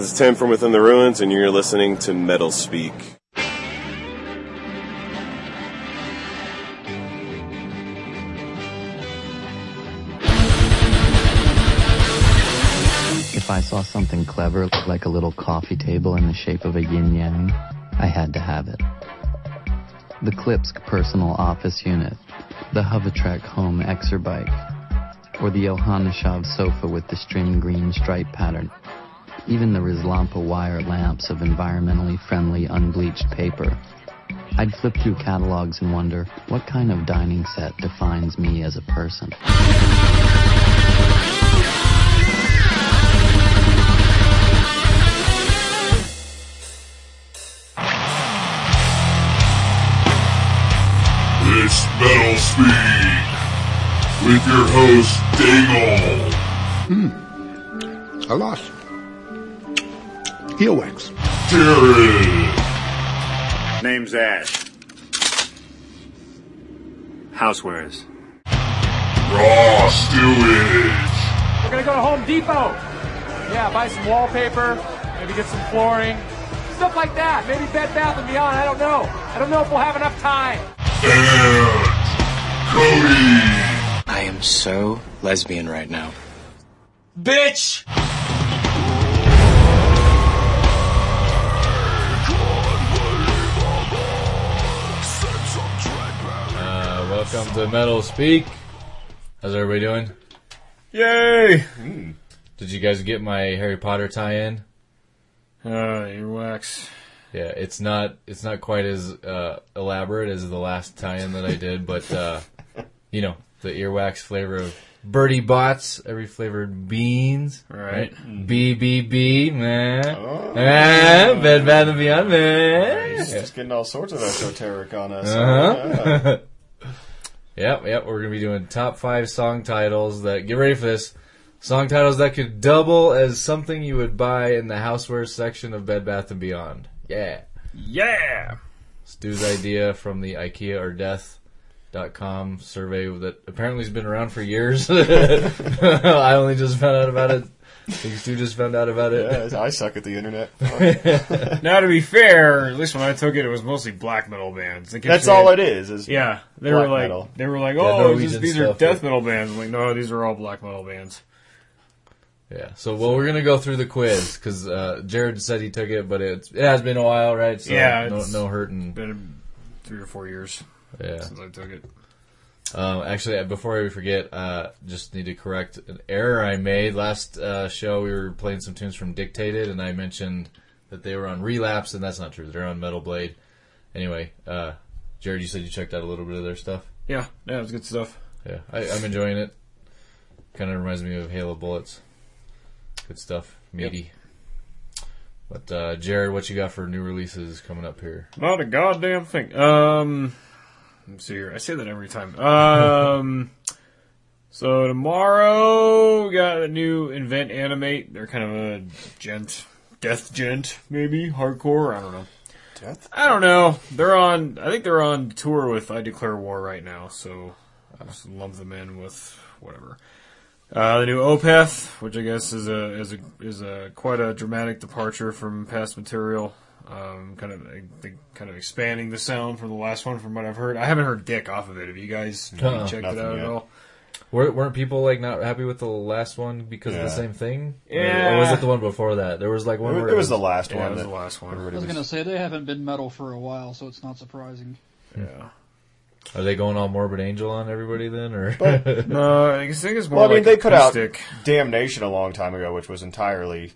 This is Tim from Within the Ruins, and you're listening to Metal Speak. If I saw something clever, like a little coffee table in the shape of a yin yang, I had to have it. The Klipsk personal office unit, the Hovetrekke home Exerbike, or the Johanneshov sofa with the string green stripe pattern. Even the Rislampa wire lamps of environmentally friendly unbleached paper. I'd flip through catalogs and wonder what kind of dining set defines me as a person. It's Metal Speak with your host Dingle. Hmm. I lost. Heel wax. Jared, Name's Ash. Housewares. Raw Stewage, We're gonna go to Home Depot. Yeah, buy some wallpaper, maybe get some flooring, stuff like that. Maybe Bed Bath and Beyond. I don't know. I don't know if we'll have enough time. and Cody. I am so lesbian right now. Bitch! Welcome to Metal Speak. How's everybody doing? Yay! Did you guys get my Harry Potter tie-in? Uh, earwax. Yeah, it's not it's not quite as uh, elaborate as the last tie-in that I did, but uh, you know the earwax flavor of Bertie Bott's, every flavored beans, Right. BBB, man, man, Bed Bath and Beyond, man. He's just getting all sorts of esoteric on us. Uh-huh. Yep, yep. We're gonna be doing top five song titles that. Get ready for this. Song titles that could double as something you would buy in the housewares section of Bed Bath and Beyond. Yeah. Yeah! Stu's idea from the IKEA or Death.com survey that apparently has been around for years. I only just found out about it. I think Stu just found out about it. Yeah, I suck at the internet. Now, to be fair, at least when I took it, it was mostly black metal bands. That's all it is. Is Yeah, they Black were like, metal. they were like, Yeah, oh, Norwegian this, these are stuff, death metal bands. I'm like, no, these are all black metal bands. Yeah. So, well, we're gonna go through the quiz because uh, Jared said he took it, but it's it has been a while, right? So Yeah, No, it's- no hurting. Been three or four years Yeah. since I took it. Um, actually, uh, before I forget, uh, just need to correct an error I made last uh, show. We were playing some tunes from Dictated, and I mentioned that they were on Relapse, and that's not true. They're on Metal Blade. Anyway, uh, Jared, you said you checked out a little bit of their stuff. Yeah, yeah, it was good stuff. Yeah, I, I'm enjoying it. Kind of reminds me of Halo Bullets. Good stuff, meaty. But uh, Jared, what you got for new releases coming up here? Not a goddamn thing. Um, see here. I say that every time. Um, so tomorrow we got a new Invent Animate. They're kind of a djent, death djent, maybe hardcore. I don't know. Death? I don't know. They're on. I think they're on tour with I Declare War right now. So I just lump them in with whatever. Uh, the new Opeth, which I guess is a is a is a quite a dramatic departure from past material. Um, kind of I kind of expanding the sound from the last one, from what I've heard. I haven't heard Dick off of it. Have you guys Uh-uh. checked it out yet. at all? Were, weren't people like not happy with the last one because of the same thing? Or- Yeah. Or, was it the one before that? There was like one. It where was, it was the last Yeah, one. it was the last one. I was was- gonna say they haven't been metal for a while, so it's not surprising. Yeah. Are they going all Morbid Angel on everybody then, or? No, I think it's more Well, I mean, like they put out acoustic. Damnation a long time ago, which was entirely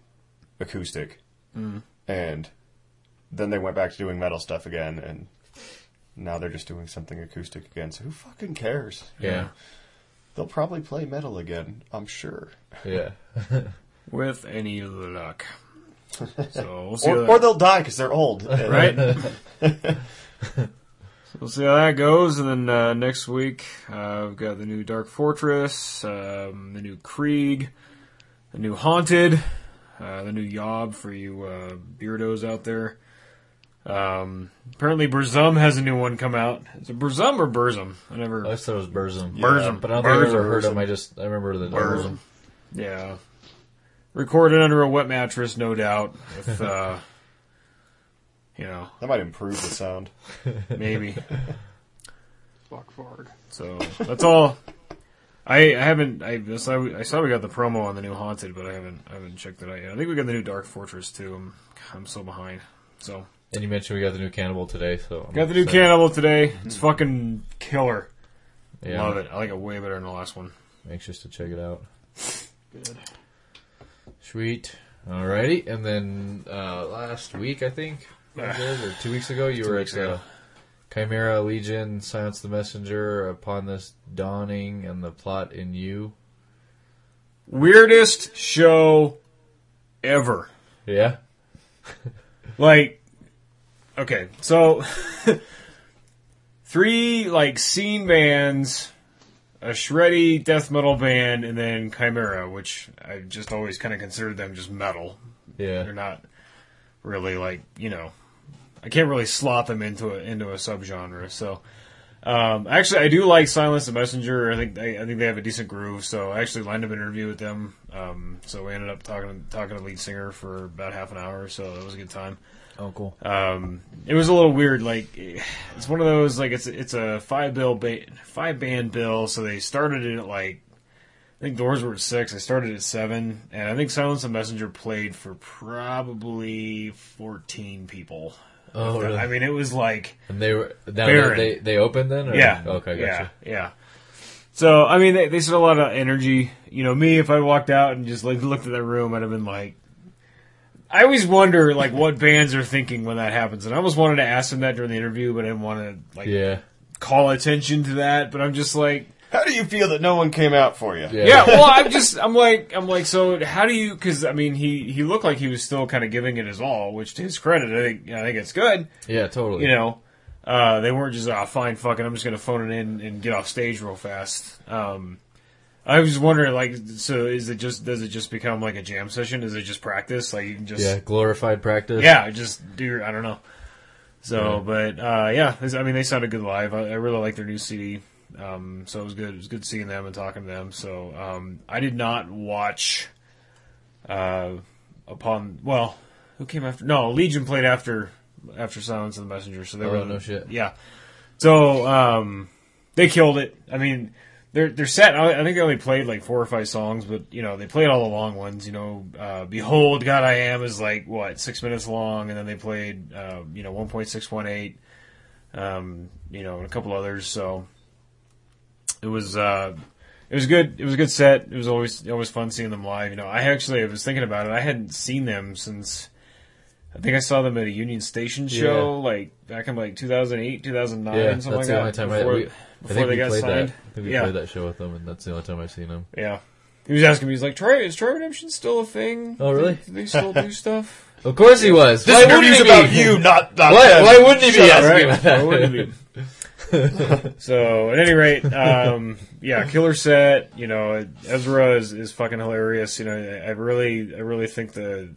acoustic, Mm. and then they went back to doing metal stuff again, and now they're just doing something acoustic again. So who fucking cares? yeah, They'll probably play metal again, I'm sure. yeah. with any luck. So we'll see. Or, that- or they'll die because they're old. right? so we'll see how that goes, and then uh, next week uh, we've got the new Dark Fortress, um, the new Krieg, the new Haunted, uh, the new Yob for you uh, beardos out there. Um, apparently, Burzum has a new one come out. Is it Burzum or Burzum? I never. I just thought it was Burzum. Burzum. but I don't think I've ever Burzum. heard them. I just I remember the Burzum. Yeah. recorded under a wet mattress, no doubt. If uh, you know, That might improve the sound. maybe. Fuck Varg. So that's all. I, I haven't. I saw, I saw we got the promo on the new Haunted, but I haven't. I haven't checked it out yet. I think we got the new Dark Fortress too. I'm I'm so behind. So And you mentioned we got the new Cannibal today, so I'm got the new excited. Cannibal today. It's fucking killer. Yeah. Love it. I like it way better than the last one. Anxious to check it out. Good. Sweet. Alrighty, and then uh, last week I think, was or two weeks ago, you Two were weeks at uh, ago. Chimaira Allegaeon, Silence the Messenger, Upon This Dawning, and the Plot in You. Weirdest show ever. Yeah. Like, okay, so three like scene bands, a shreddy death metal band, and then Chimaira, which I just always kind of considered them just metal. Yeah. They're not really like you know, I can't really slot them into a into a subgenre. So. Um, actually, I do like Silence the Messenger. I think I, I think they have a decent groove. So I actually lined up an interview with them. Um, so we ended up talking talking to the lead singer for about half an hour. So it was a good time. Oh, cool. Um, it was a little weird. Like it's one of those like it's it's a five bill ba- five band bill. So they started it at like I think doors were at six. I started at seven, and I think Silence the Messenger played for probably fourteen people. Oh, really? I mean, it was like And they were now they they opened then. Or? Yeah. Okay. Yeah. Yeah. So I mean, they, they said a lot of energy. You know, me if I walked out and just like looked at that room, I'd have been like. I always wonder like what bands are thinking when that happens, and I almost wanted to ask them that during the interview, but I didn't want to like Yeah. call attention to that. But I'm just like, How do you feel that no one came out for you? Yeah. yeah. Well, I'm just I'm like I'm like so how do you? Because I mean he he looked like he was still kind of giving it his all, which to his credit, I think I think it's good. Yeah. Totally. You know, uh, they weren't just, ah, fine, fucking, I'm just gonna phone it in and get off stage real fast. Um, I was wondering, like, so is it just, does it just become like a jam session? Is it just practice? Like, you can just, Yeah. Glorified practice. yeah, just do I don't know. So, Yeah. but, uh, yeah, I mean, they sounded good live. I, I really like their new CD. Um, so it was good. It was good seeing them and talking to them. So, um, I did not watch, uh, upon, well, who came after? No, Allegaeon played after, after Silence of the Messenger. So they Oh, were, no shit. Yeah. So, um, they killed it. I mean, they're, they're set. I, think they only played like four or five songs, but you know, they played all the long ones, you know, uh, Behold, God I Am is like, what, six minutes long, and then they played, uh, you know, 1.618, um, you know, and a couple others, so it was, uh, it was good. It was a good set. It was always, always fun seeing them live. You know, I actually, I was thinking about it. I hadn't seen them since, I think I saw them at a Union Station show, like back in like 2008, 2009, Yeah. something That's like the that. only time before, I, we, I before think they we got played signed. that. I think we yeah. played that show with them, and that's the only time I've seen them. Yeah. He was asking me, he's like, Troy, is Troy Redemption still a thing? Oh, really? Do they still do stuff? Of course he was. This Why wouldn't interview's he about be? you, not, not Why, them. why wouldn't he be Shut up, asking right? about that? Why wouldn't he so at any rate, um, yeah, killer set. You know, Ezra is, is fucking hilarious. You know, I really, I really think the,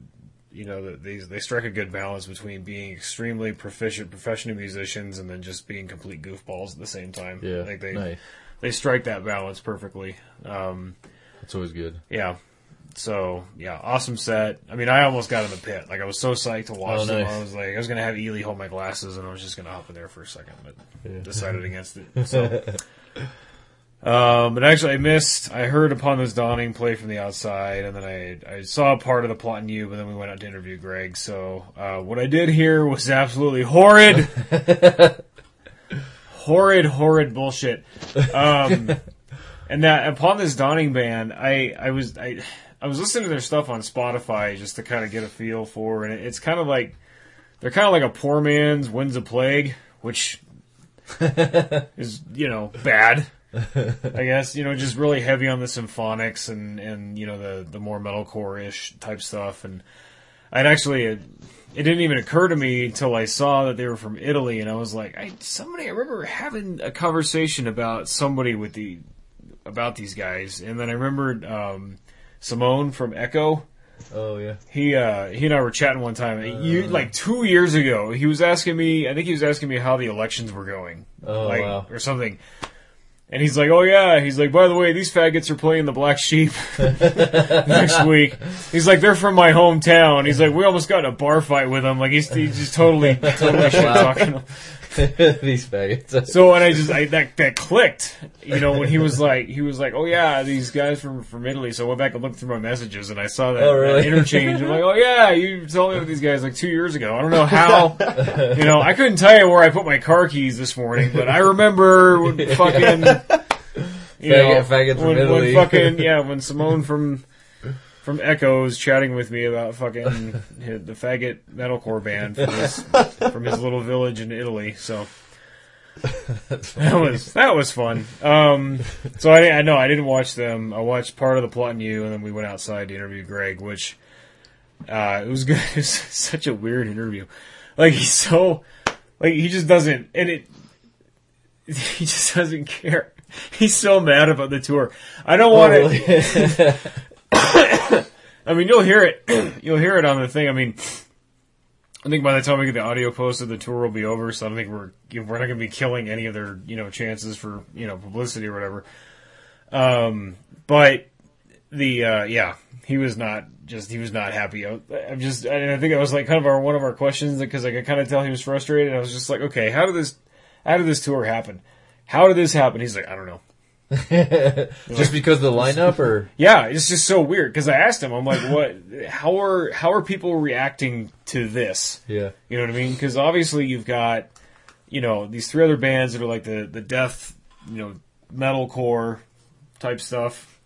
you know, that these they strike a good balance between being extremely proficient professional musicians and then just being complete goofballs at the same time. Yeah, I think they nice. they strike that balance perfectly. Um, That's always good. yeah. So yeah, awesome set. I mean, I almost got in the pit. Like I was so psyched to watch Oh, them. nice. I was like, I was gonna have Ely hold my glasses, and I was just gonna hop in there for a second, but Yeah. decided against it. So. Um, but actually, I missed. I heard upon this dawning play from the outside, and then I I saw part of the plot in you, but then we went out to interview Greg. So uh, what I did here was absolutely horrid, horrid, horrid bullshit. Um, and that upon this dawning band, I I was I I was listening to their stuff on Spotify just to kind of get a feel for, and it's kind of like they're kind of like a poor man's Winds of Plague, which is you know bad. I guess you know just really heavy on the symphonics and and you know the the more metalcore ish type stuff, and I'd actually. It, it didn't even occur to me until I saw that they were from Italy, and I was like, I somebody I remember having a conversation about somebody with the about these guys, and then I remembered um, Simone from Echo. Oh yeah. He uh, he and I were chatting one time, you, like two years ago. He was asking me, I think he was asking me how the elections were going, Oh, like wow. or something. And he's like, "Oh yeah." He's like, "By the way, these faggots are playing the Black Sheep next week." He's like, "They're from my hometown." He's like, "We almost got in a bar fight with them." Like he's, he's just totally, totally shit talking. These faggots. So and I just I, that that clicked, you know, when he was like he was like, oh yeah, these guys from from Italy. So I went back and looked through my messages and I saw that, Oh, really? that interchange. I'm like, oh yeah, you told me about these guys like two years ago. I don't know how, you know, I couldn't tell you where I put my car keys this morning, but I remember when fucking, you know, Faggot- faggot from when, when Italy. fucking yeah, when Simone from. From Echoes chatting with me about fucking the faggot metalcore band from his, from his little village in Italy. So that was that was fun. Um, so I, I know I didn't watch them. I watched part of the plot in you, and then we went outside to interview Greg, which uh, it was good. It was such a weird interview. Like he's so like he just doesn't, and it he just doesn't care. He's so mad about the tour. I don't want Oh, to. I mean, you'll hear it. you'll hear it on the thing. I mean, I think by the time we get the audio posted, the tour will be over. So I don't think we're we're not going to be killing any of their you know chances for you know publicity or whatever. Um, but the uh, yeah, he was not just he was not happy. I, I'm just I think it was like kind of our one of our questions because I could kind of tell he was frustrated. I was just like, okay, how did this how did this tour happen? How did this happen? He's like, I don't know. Just because of the lineup, or Yeah, it's just so weird because I asked him, I'm like, what? How are how are people reacting to this? yeah, You know what I mean? Because obviously you've got, you know, these three other bands that are like the the death, you know, metalcore type stuff,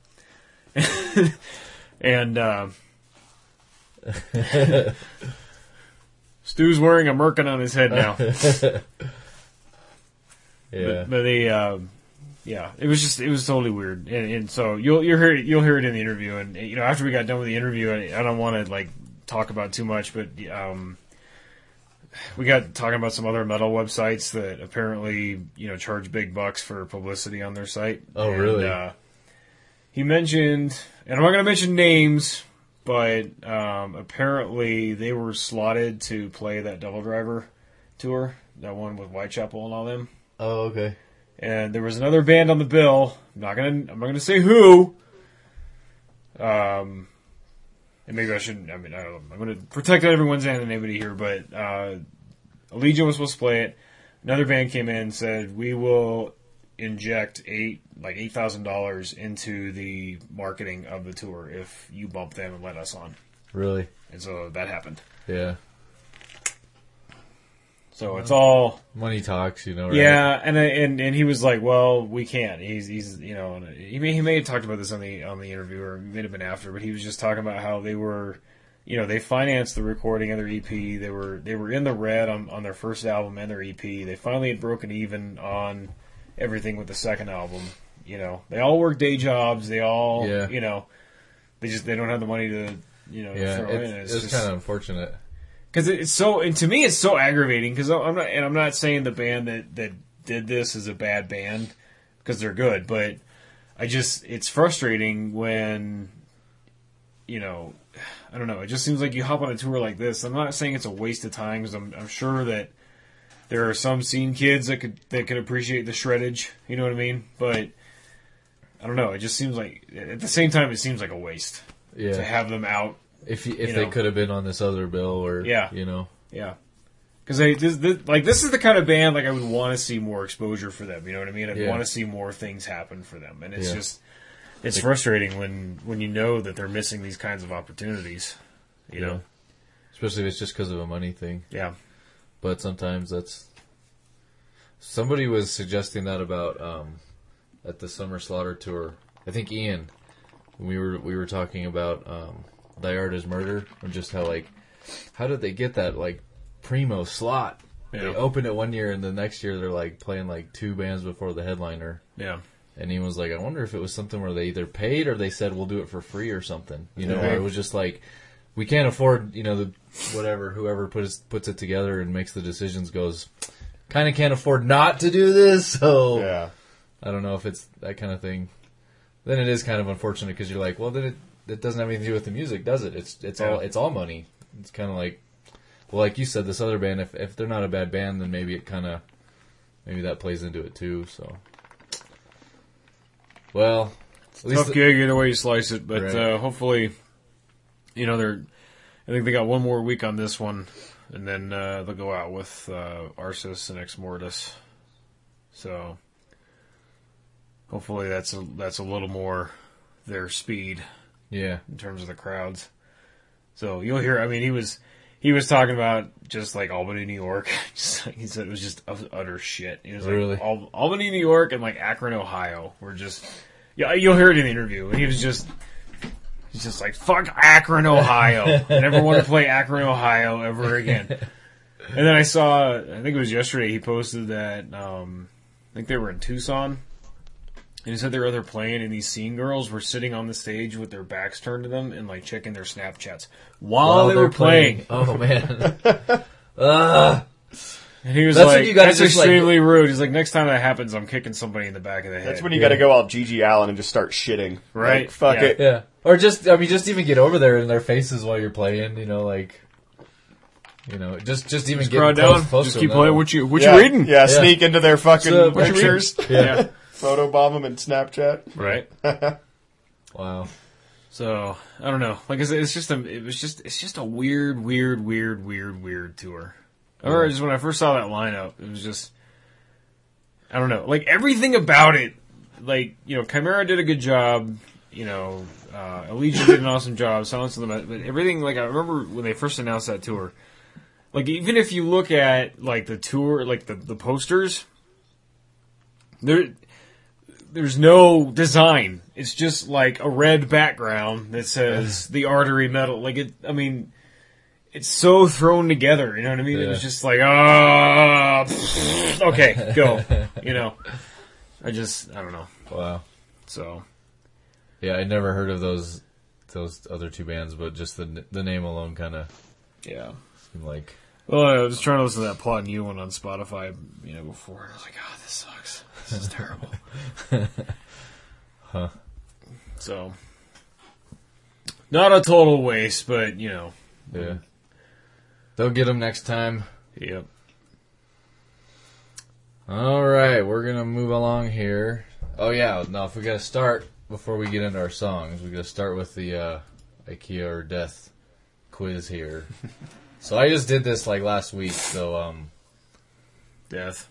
and uh, Stu's wearing a merkin on his head now. yeah. But, but they, uh, yeah, it was just it was totally weird, and, and so you'll you'll hear it, you'll hear it in the interview, and you know after we got done with the interview, I, I don't want to like talk about too much, but um, we got talking about some other metal websites that apparently you know charge big bucks for publicity on their site. Oh, And, really? Uh, he mentioned, and I'm not going to mention names, but um, apparently they were slotted to play that Devil Driver tour, that one with Whitechapel and all them Oh, okay. And there was another band on the bill. I'm not gonna I'm not gonna say who. Um, and maybe I shouldn't. I mean, I, I'm gonna protect everyone's anonymity here, but uh, Allegaeon was supposed to play it. Another band came in and said we will inject eight like eight thousand dollars into the marketing of the tour if you bump them and let us on. Really? And so that happened. Yeah. So it's all Money talks, you know. Right? Yeah, and uh, and and he was like, "Well, we can't." He's he's you know, he may he may have talked about this on the on the interview, or it may have been after, but he was just talking about how they were, you know, they financed the recording of their EP. They were they were in the red on on their first album and their EP. They finally had broken even on everything with the second album. You know, they all work day jobs. They all, Yeah. you know, they just they don't have the money to you know Yeah, throw it's, in. it's kind of unfortunate. Because it's so and to me it's so aggravating because I'm not and I'm not saying the band that that did this is a bad band because they're good, but I just it's frustrating when you know I don't know it just seems like you hop on a tour like this. I'm not saying it's a waste of time because I'm I'm sure that there are some scene kids that could that could appreciate the shreddage. You know what I mean? But I don't know. It just seems like at the same time it seems like a waste Yeah. to have them out If if you they could have been on this other bill, or Yeah. you know, Yeah, because this, this, like this is the kind of band like I would want to see more exposure for them. You know what I mean? I'd Yeah. want to see more things happen for them, and it's Yeah. just it's Like- frustrating when when you know that they're missing these kinds of opportunities. You know? especially if it's just because of a money thing. Yeah. But sometimes that's. Somebody was suggesting that about um, at the summer slaughter tour. I think Ian, we were we were talking about um, Thy Art is Murder or just how like how did they get that like primo slot? They opened it one year and the next year they're like playing like two bands before the headliner. Yeah. And he was like, I wonder if it was something where they either paid or they said we'll do it for free or something. You know, Yeah. or it was just like we can't afford, you know, the whatever whoever puts puts it together and makes the decisions goes kind of can't afford not to do this. So Yeah. I don't know if it's that kind of thing. Then it is kind of unfortunate because you're like, well, then it it doesn't have anything to do with the music, does it? It's it's all it's all money. It's kind of like, well, like you said, this other band. If if they're not a bad band, then maybe it kind of maybe that plays into it too. So Well, at least Tough gig either way you slice it, but Right. uh, hopefully, you know they're. I think they got one more week on this one, and then uh, they'll go out with uh, Arsis and Ex Mortis. So hopefully that's a that's a little more their speed yeah, in terms of the crowds. So you'll hear. I mean, he was he was talking about just like Albany, New York. Just, he said it was just utter shit. He was Really? like Al- Albany, New York, and like Akron, Ohio were just. Yeah, you'll hear it in the interview. And he was just. He's just like fuck Akron, Ohio. I never want to play Akron, Ohio ever again. And then I saw. I think it was yesterday. He posted that. Um, I think they were in Tucson. And he said they were there playing, and these scene girls were sitting on the stage with their backs turned to them and like checking their Snapchats while, they they're were playing. Oh man. Ugh. And he was That's like, you gotta "That's just, like- extremely rude." He's like, "Next time that happens, I'm kicking somebody in the back of the head." That's when you got to go out GG Allin and just start shitting. Right. Like, fuck Yeah. it. Yeah. Or just, I mean, just even get over there in their faces while you're playing. You know, like, you know, just just even Just get crowd close, down. close Just keep them, playing. What you what yeah, you reading? Yeah, sneak into their fucking So, pictures. Yeah. Photobomb them in Snapchat. Right. Wow. So I don't know. Like I said, it's just a. It was just. It's just a weird, weird, weird, weird, weird tour. Or just when I first saw that lineup, it was just. I don't know. Like everything about it, like you know, Chimaira did a good job. You know, uh, Allegaeon did an awesome job. Silence of the Met, but everything. Like I remember when they first announced that tour. Like even if you look at like the tour, like the the posters, there there's no design. It's just like a red background that says the artery metal. Like it, I mean, it's so thrown together. You know what I mean? It was just like, ah, okay, go. You know, I just, I don't know. Wow. So Yeah, I never heard of those those other two bands, but just the the name alone kind of yeah. seemed like Well, I was trying to listen to that Plot New one on Spotify, you know, before. And I was like, oh, this sucks. This is terrible. Huh. So, not a total waste, but you know, yeah. They'll get them next time. yep. All right, we're gonna move along here. Oh yeah, now if we gotta start before we get into our songs, we gotta start with the uh, IKEA or Death quiz here. so I just did this like last week. So um, Death.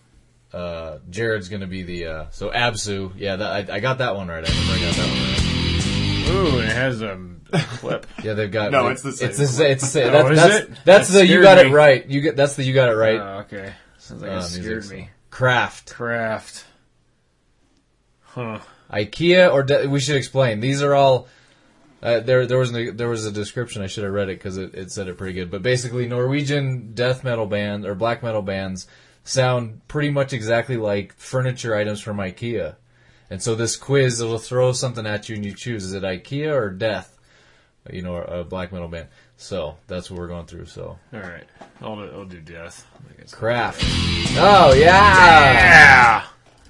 uh, Jared's gonna be the uh, so Absu. Yeah, that, I, I got that one right. I remember I got that one right. Ooh, it has um, a clip. Yeah, they've got. No, they- it's the same It's the same. It's the same. Oh, That's, is that's, it? that's the you got me. it right. You get that's the you got it right. Oh, okay. Sounds like uh, it scared music, me. so. Craft. Craft. Huh. IKEA or de- we should explain. These are all. Uh, there, there was a, there was a description. I should have read it because it, it said it pretty good. But basically, Norwegian death metal bands or black metal bands sound pretty much exactly like furniture items from IKEA. And so this quiz it'll throw something at you and you choose: is it IKEA or Death? You know, a black metal band. So that's what we're going through. So All right. I'll do, I'll do death. I craft. Oh yeah! Yeah.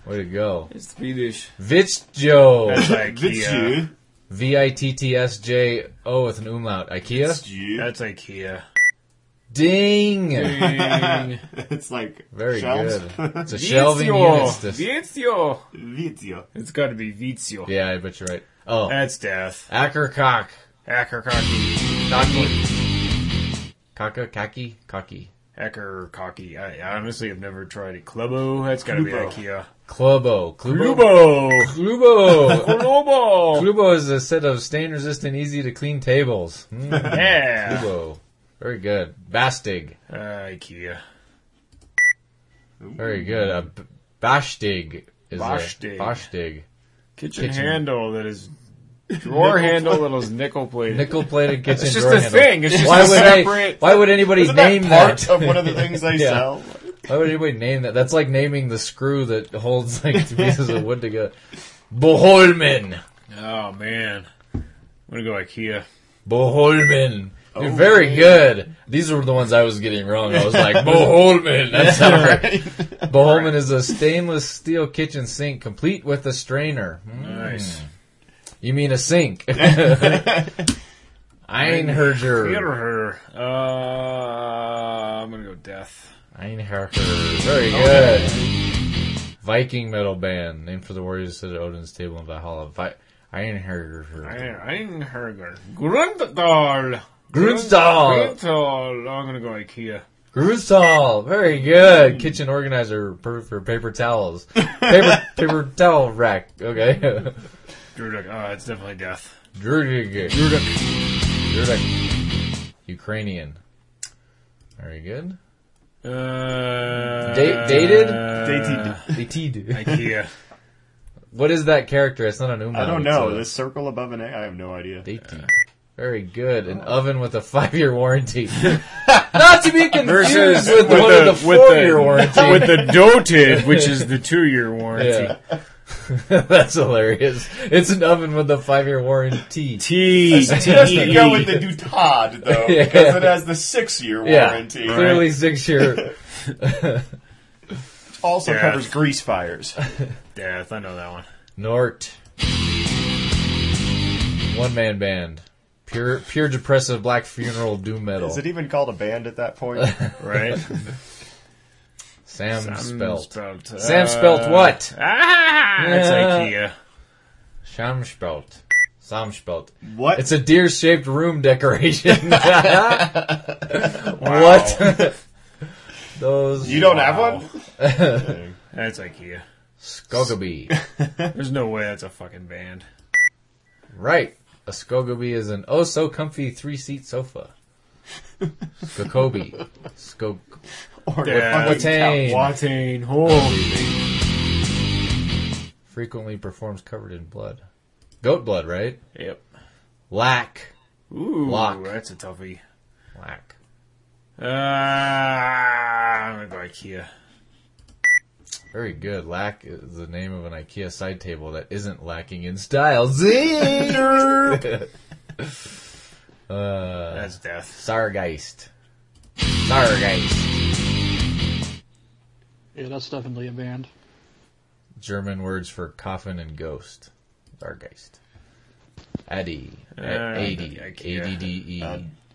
Way to go, It's Swedish. Vitsjo. That's IKEA. V I T T S J O with an umlaut. IKEA. That's IKEA. Ding. Ding. it's like Very shelves. good. It's a shelving unit. Vizio. Vizio. Vizio. It's got to be Vizio. Yeah, I bet you're right. Oh, That's death. Akercocke. Hacker cocky. Cocky. Kaka, kaki, cocky. Hacker cocky. I, I honestly have never tried it. Klubbo. That's got to be IKEA. Klubbo. Klubbo. Klubbo. Klubbo. Klubbo. Is a set of stain-resistant, easy-to-clean tables. Mm, Yeah. Klubbo. Very good. Bastig. Uh, IKEA. Very good. Uh, B- Bashtig. Is a- Bashtig. Bashtig. Kitchen, Kitchen. handle that is drawer handle that is nickel plated. Nickel-plated kitchen handle. It's just drawer a handle. thing. It's just why a would separate- They, why would anybody Isn't name that part that? of one of the things they Yeah. sell? Why would anybody name that? That's like naming the screw that holds like two pieces of wood together. Boholmen. Oh man, I'm gonna go IKEA. Boholmen. You're Oh, very man. good. These were the ones I was getting wrong. I was like, Boholmen. That's not right. Boholmen is a stainless steel kitchen sink complete with a strainer. Mm. Nice. You mean a sink. Einherjer. Her. Uh, I'm gonna go death. Einherjer. Very good. Viking metal band named for the warriors at Odin's table in Valhalla. Vi- Ironhager. Einherjer. Grundtal. Grunstall. Grunstall. Oh, I'm gonna go IKEA. Grusal, very good. Kitchen organizer, perfect for paper towels. Paper paper towel rack. Okay. Drudkh. Oh, it's definitely death. Drudkh. Drudkh. Ukrainian. Very good. Uh, Da- dated? Dated. Dated. IKEA. What is that character? It's not an umlaut. I don't it's know. a- This circle above an A, I have no idea. Dated. Very good. An oven with a five-year warranty. Not to be confused Versus with the one with the four-year warranty. with the doted, which is the two-year warranty. Yeah. That's hilarious. It's an oven with a five-year warranty. T. It doesn't go with the Dutad though, Yeah. because it has the six-year Yeah, warranty. clearly six-year. Also Yeah. covers grease fires. Death. I know that one. Nortt. One-man band. Pure, pure depressive black funeral doom metal. Is it even called a band at that point? Right. Sam, Sam Spelt. Spelt. Sam Uh, Spelt what? Ah, that's IKEA. Sam Spelt. Sam Spelt. What? It's a deer-shaped room decoration. What? Those. You don't have one? That's IKEA. Skogaby. There's no way that's a fucking band. Right. A Skogaby is an oh so comfy three seat sofa. Skokobi. Skog. Or Yeah, Watain. Watain. Oh. Frequently performs covered in blood. Goat blood, right? Yep. Lack. Ooh, Lock. that's a toughie. Lack. Uh, I'm gonna go IKEA. Very good. Lack is the name of an IKEA side table that isn't lacking in style. Zing! uh, That's death. Sargeist. Sargeist. Yeah, that's definitely a band. German words for coffin and ghost. Sargeist. Addy. Uh, A-D. A-D-D-E.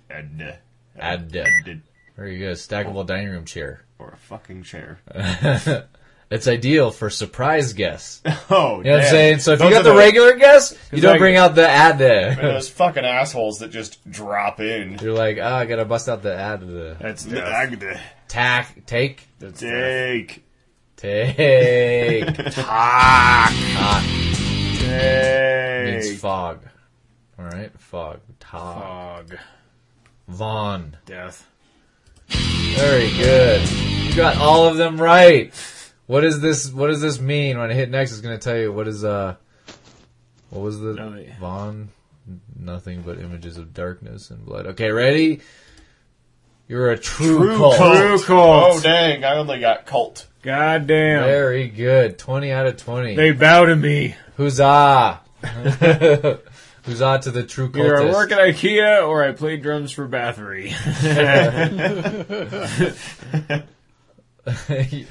And, uh, Ad. did- Very good. Stackable dining room chair. or a fucking chair. it's ideal for surprise guests. You Oh, know what I'm saying? So if Those you got the regular guests, you don't like- bring out the ad there. those fucking assholes that just drop in. You're like, ah, I gotta bust out the ad. The That's death. tack, take, That's. Take. take, talk, talk means Take. fog. All right, fog, talk, Fog. Vaughn. Death. Very good. You got all of them right. What is this? What does this mean? When I hit next, it's gonna tell you what is uh, what was the. Vaughn? Nothing but images of darkness and blood. Okay, ready? You're a true, True cult. cult. True cult. Oh, dang. I only got cult. God damn. Very good. Twenty out of twenty. They bow to me. Huzzah! Huzzah to the true Either I work at IKEA or I play drums for Bathory.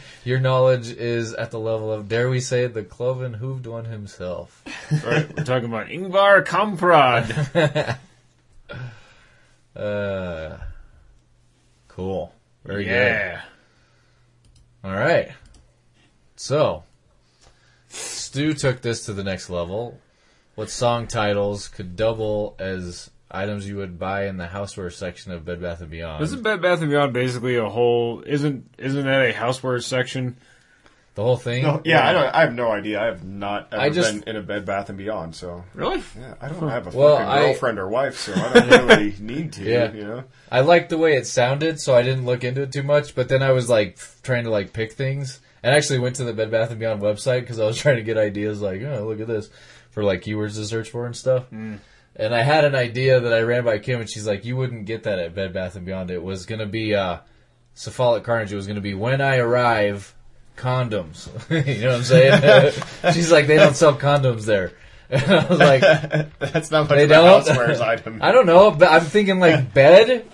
Your knowledge is at the level of, dare we say, the cloven hooved one himself. right, we're talking about Ingvar Kamprad. Uh, cool. Very good. yeah. All right. So, Stu took this to the next level. What song titles could double as items you would buy in the houseware section of Bed Bath and Beyond? Isn't Bed Bath and Beyond basically a whole? Isn't isn't that a houseware section? The whole thing? No, yeah, I don't. I have no idea. I have not ever I just- been in a Bed Bath and Beyond, so Really? yeah, I don't have a Well, fucking I- girlfriend or wife, so I don't really need to. Yeah. You know, I liked the way it sounded, so I didn't look into it too much. But then I was like trying to like pick things, and actually went to the Bed Bath and Beyond website because I was trying to get ideas like, oh, look at this for like keywords to search for and stuff. And I had an idea that I ran by Kim, and she's like, you wouldn't get that at Bed Bath and Beyond. It was gonna be uh, cephalic carnage. It was gonna be when I arrive. Condoms, you know what I'm saying? she's like, they don't sell condoms there. And I was like, that's not much They of a don't? housewares item. I don't know, but I'm thinking like bed,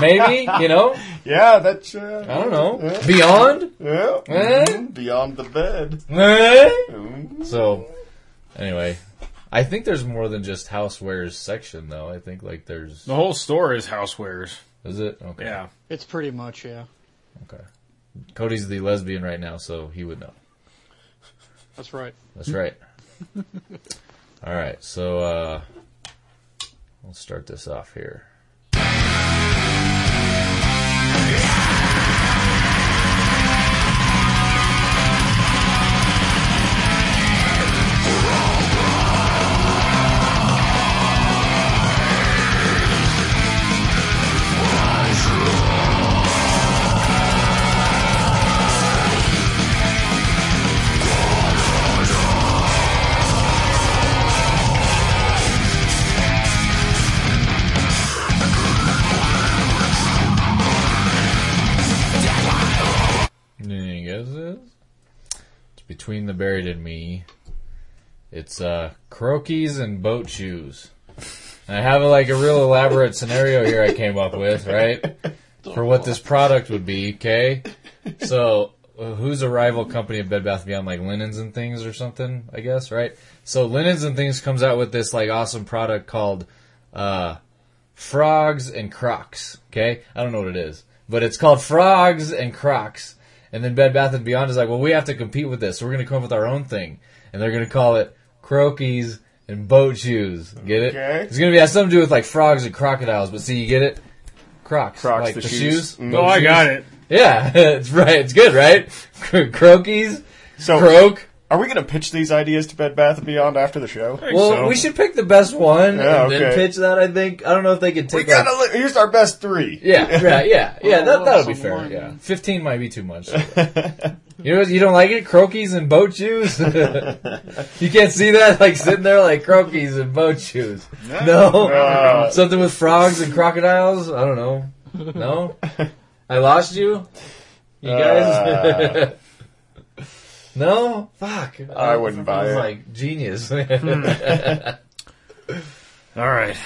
maybe. You know, Yeah, that's. Uh, I don't know. Beyond. Yeah, Eh? mhm, beyond the bed. Eh? Mm. So, anyway, I think there's more than just housewares section though. I think like there's The whole store is housewares. is it okay? Yeah. It's pretty much, yeah. Okay. Cody's the lesbian right now, so he would know. That's right. That's right. All right, so uh, let's start this off here. Any buried in me. It's uh, croquis and boat shoes. And I have like a real elaborate scenario here I came up with, right? For what this product would be, okay? So, uh, who's a rival company of Bed Bath Beyond, like Linens and Things or something? I guess, right? So, Linens and Things comes out with this like awesome product called uh, Frogs and Crocs. Okay, I don't know what it is, but it's called Frogs and Crocs. And then Bed Bath and Beyond is like, well, we have to compete with this, so we're going to come up with our own thing, and they're going to call it Croquis and Boat Shoes. Get it? Okay. It's going to be has something to do with like frogs and crocodiles, but see, you get it? Crocs, Crocs, like the the, shoes. shoes. Mm. boat Oh, I got it. Yeah, it's right. It's good, right? Croquis, So, croak. Are we going to pitch these ideas to Bed Bath and Beyond after the show? Well, so. we should pick the best one Yeah, and then pitch that. I think I don't know if they could We take. like- gotta. Li- here's our best three. Yeah, right, yeah, yeah. Oh, That that'll be someone- fair. Yeah, fifteen might be too much. you know, you don't like it? Croquis and boat shoes. you can't see that, like sitting there like croquis and boat shoes. No, Uh, something with frogs and crocodiles. I don't know. No, I lost you. You guys. Uh. No, fuck. I wouldn't buy was it. Like genius. Hmm. All right.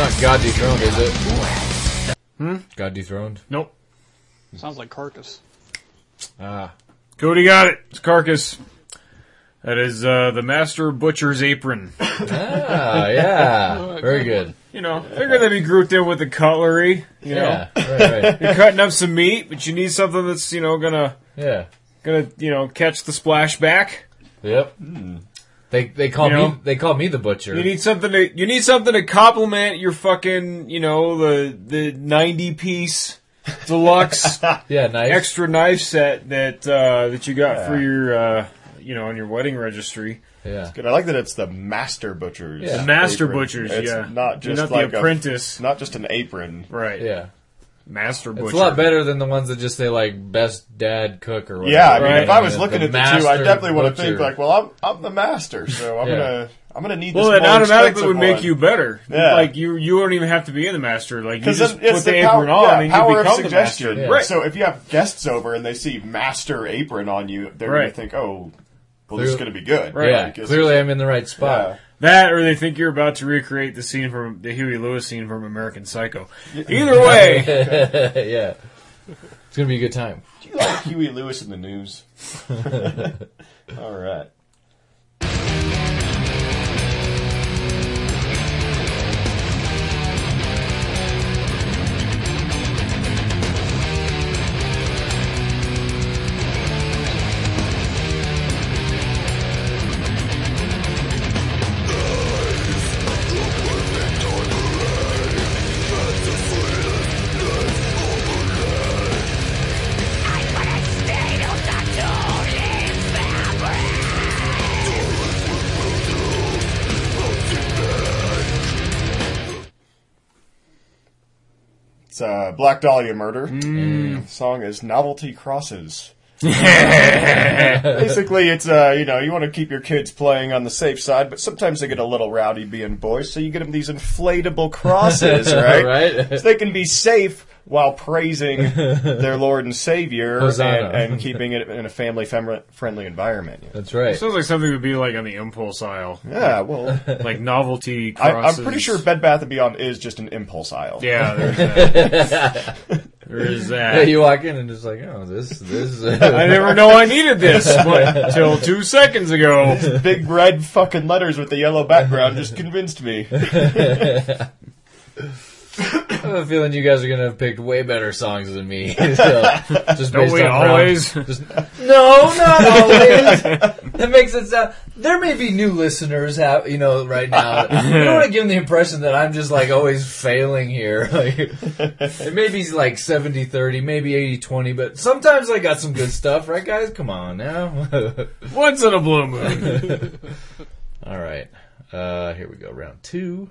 Not God dethroned, is it? Hmm. God dethroned. Nope. Sounds like Carcass. Ah. Cody got it. It's Carcass. That is uh, the Master Butcher's apron. Ah, yeah. Very good. You know, figure they'd be grouped in with the cutlery. You Yeah. know, Right, right. you're cutting up some meat, but you need something that's you know gonna Yeah. gonna you know catch the splashback. Yep. They they call You know? me they call me the butcher. You need something to you need something to complement your fucking you know the the ninety piece deluxe yeah, nice. extra knife set that uh, that you got Yeah. for your uh, you know on your wedding registry. Yeah. Good. I like that it's the master butchers. Yeah. The master apron. butchers, It's yeah. not just not the like a- apprentice. not just an apron. Right. Yeah. Master butcher. It's a lot better than the ones that just say like best dad cook or whatever. Yeah, I mean, Right. if I was The- looking the at the two, I definitely want to butcher. think like, well, I'm I'm the master, so I'm Yeah. gonna I'm gonna need Well, this it more automatically expensive would make one. you better. Yeah. Like you, you don't even have to be in the master. Like you Because just it's put the, the apron power, on yeah, and you of become the master. Yeah. Right. So if you have guests over and they see master apron on you, they're Right. gonna think, oh, well, this is gonna be good. Right. Yeah, Like, clearly I'm in the right spot. Yeah. That, or they think you're about to recreate the scene from the Huey Lewis scene from American Psycho. Either way, yeah. It's gonna be a good time. Do you like Huey Lewis in the news? All right. It's uh, Black Dahlia Murder. The song is Novelty Crosses. Basically, it's uh, you know, you want to keep your kids playing on the safe side, but sometimes they get a little rowdy being boys, so you get them these inflatable crosses, right? Right. So they can be safe while praising their Lord and Savior and, and keeping it in a family fem- friendly environment. That's right. Sounds like something would be like on the impulse aisle. Yeah, well, like novelty I, crosses. I'm pretty sure Bed Bath and Beyond is just an impulse aisle. Yeah, there's that. There's that. Yeah, you walk in and just like, oh, this, this. I never know I needed this until two seconds ago. Big red fucking letters with the yellow background just convinced me. I have a feeling you guys are gonna have picked way better songs than me. So, just Don't based we on always? round- just- no, not always. that makes it sound. There may be new listeners, have, you know, right now. I don't want to give them the impression that I'm just like always failing here. Like, it may be like 70-30, maybe 80-20, but sometimes I got some good stuff, right, guys? Come on now. Once in a blue moon. All right, uh, here we go. Round two.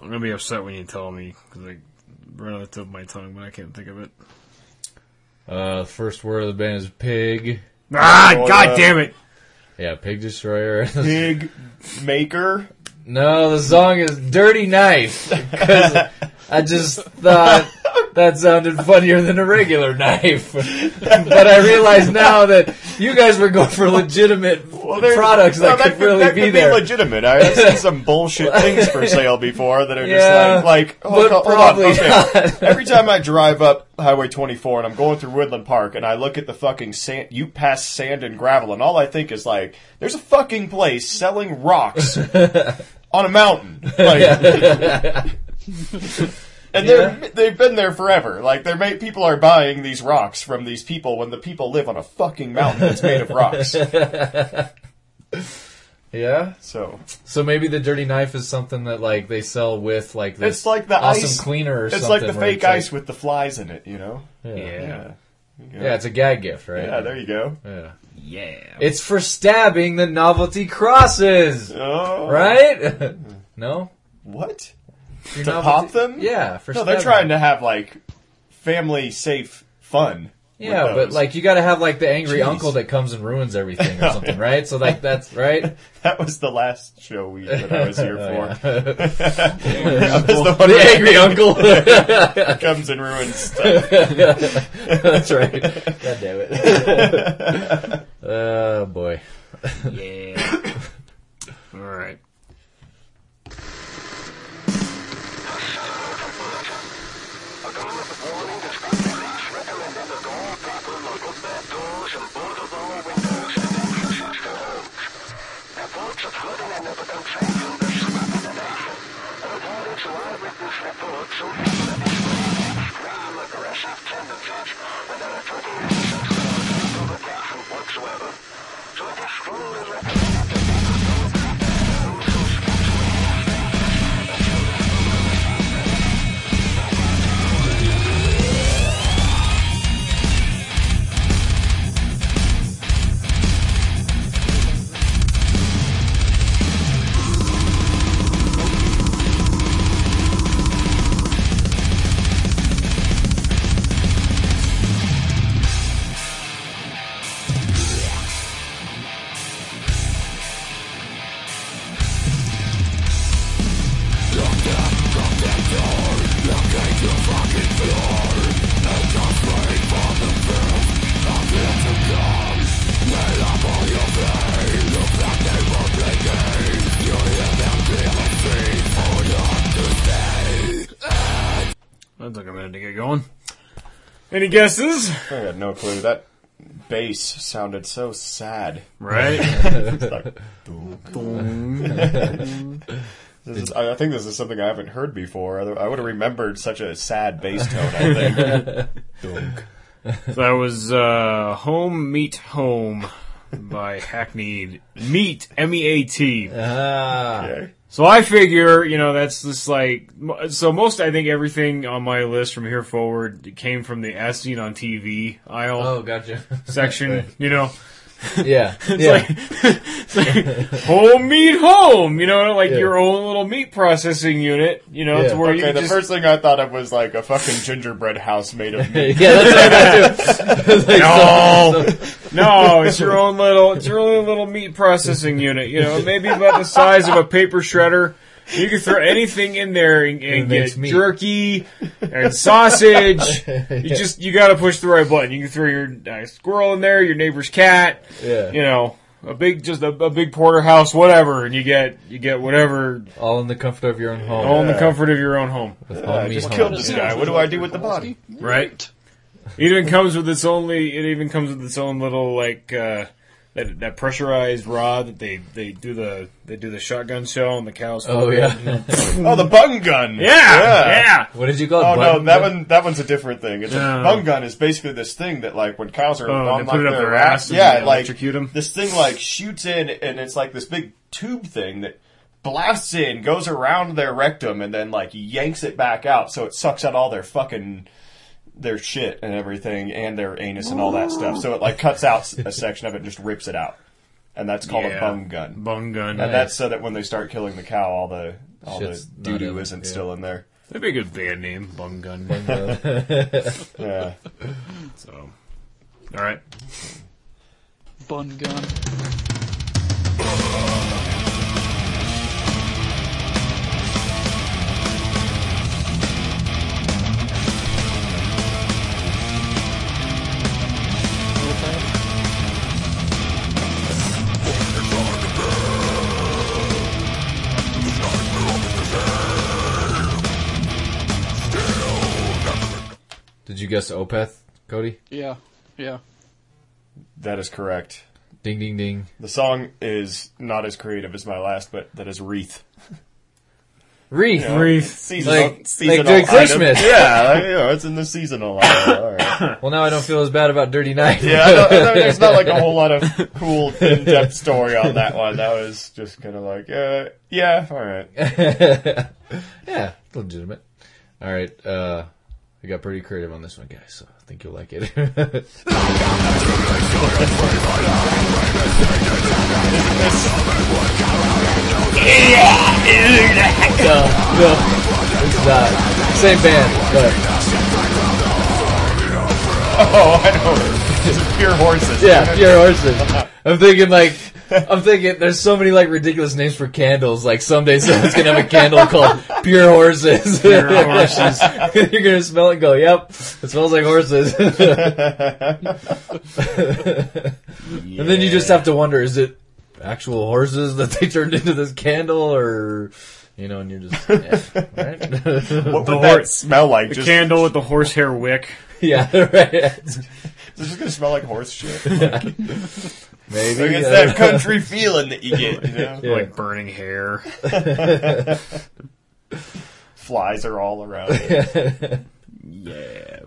I'm gonna be upset when you tell me because I ran on the tip of my tongue, but I can't think of it. Uh, the first word of the band is pig. Ah, Oh, god yeah. damn it! Yeah, pig destroyer. Pig maker. No, the song is Dirty Knife. 'Cause I just thought that sounded funnier than a regular knife. but I realize now that you guys were going for legitimate there's- products no, that, could really that be could there. legitimate. I've seen some bullshit things for sale before that are Yeah, just like, like oh, but hold on, probably okay. Every time I drive up Highway 24 and I'm going through Woodland Park and I look at the fucking sand, you pass sand and gravel, and all I think is like, there's a fucking place selling rocks on a mountain. Like, and they're they've been there forever. Like they're made, people are buying these rocks from these people when the people live on a fucking mountain that's made of rocks. Yeah. So So maybe the dirty knife is something that like they sell with like this It's like the awesome ice cleaner or It's something. like the fake it's like- ice with the flies in it. You know. Yeah. Yeah. Yeah. Yeah, it's a gag gift, right? Yeah, there you go. Yeah. Yeah. It's for stabbing the novelty crosses. Oh. Right? no? What? Your to novelty- pop them? Yeah, for sure. no, they're trying to have like family safe fun. Yeah, but like you got to have like the angry Jeez. uncle that comes and ruins everything or something, right? So like that's right. that was the last show we that I was here Oh, for. yeah. That was the, one The angry uncle. comes and ruins stuff. that's right. God damn it. Oh boy. Yeah. All right. That Any guesses? I got no clue. That bass sounded so sad. Right? It's like, boom, This is, I I think this is something I haven't heard before. I would have remembered such a sad bass tone. I think. Dunk. that was uh, Home Meet Home by Hackneyed Meat M E A T. Ah. Okay. So I figure, you know, that's just like, so most, I think everything on my list from here forward came from the as seen on TV aisle Oh, gotcha. section, you know. Yeah, it's yeah. like, it's like home meat home, you know, like Yeah. your own little meat processing unit, you know, to where okay, you the just, first thing I thought of was like a fucking gingerbread house made of meat. Yeah, that's what I thought too. Like, no, no, it's your own little, it's your own little meat processing unit. You know, maybe about the size of a paper shredder. You can throw anything in there and, and get meat. jerky and sausage. You just you got to push the right button. You can throw your uh, squirrel in there, your neighbor's cat. Yeah. You know, a big just a, a big porterhouse, whatever, and you get you get whatever. All in the comfort of your own home. All in the comfort of your own home. With Yeah, I just home. killed this guy. What do I do with the body? Right. It even comes with its only. It even comes with its own little like uh, that that pressurized rod that they they do the they do the shotgun shell on the cows. Oh, yeah. you. Oh, the bung gun. Yeah, yeah. What did you call it? Oh no, that gun? one that one's a different thing. It's No. a bung gun is basically this thing that like when cows are Oh, on like put it up their their rack- ass and yeah, they like electrocute 'em? this thing like shoots in and it's like this big tube thing that blasts in, goes around their rectum, and then like yanks it back out, so it sucks out all their fucking their shit and everything, and their anus and all that stuff. So it like cuts out a section of it and just rips it out, and that's called Yeah. a bung gun. Bung gun. And that's so that when they start killing the cow, all the all Shit's the not doo in doo it, isn't yeah. still in there. That'd be a good band name, Bung Gun. Yeah. So, all right. Bun gun. Guess Opeth, Cody? Yeah, yeah. That is correct. Ding, ding, ding. The song is not as creative as my last, but that is Wreath. Wreath. You know, Wreath. Seasonal, Like- like seasonal during item. Christmas. Yeah, like, you know, it's in the seasonal. line. All right. Well, now I don't feel as bad about Dirty Night. Yeah, I don't, I don't- there's not like a whole lot of cool in-depth story on that one. That was just kind of like, uh, yeah, all right. yeah, legitimate. All right, uh, I got pretty creative on this one, guys, so I think you'll like it. no, no, it's not. Same band, but Oh, I know. It's pure horses. yeah, pure horses. I'm thinking like, I'm thinking there's so many like ridiculous names for candles. Like someday someone's gonna have a candle called Pure Horses. Pure horses. You're gonna smell it and go, yep, it smells like horses. and then you just have to wonder, is it actual horses that they turned into this candle or, you know, and you're just, yeah, right? What The would that horse- smell like? The Just, candle with the horsehair wick. yeah, right. Is just gonna smell like horse shit? Like, Maybe. it's uh, that country feeling that you get, you know? Yeah. Like burning hair. Flies are all around. it. Yeah.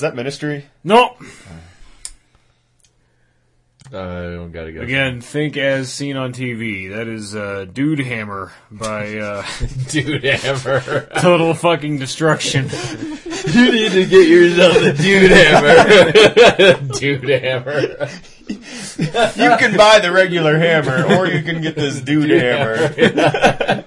Is that ministry? No. I don't gotta go. Again, think as seen on TV. That is uh, Dude Hammer by uh, Dude Hammer. Total Fucking Destruction. you need to get yourself a dude hammer. dude hammer. You can buy the regular hammer, or you can get this dude hammer.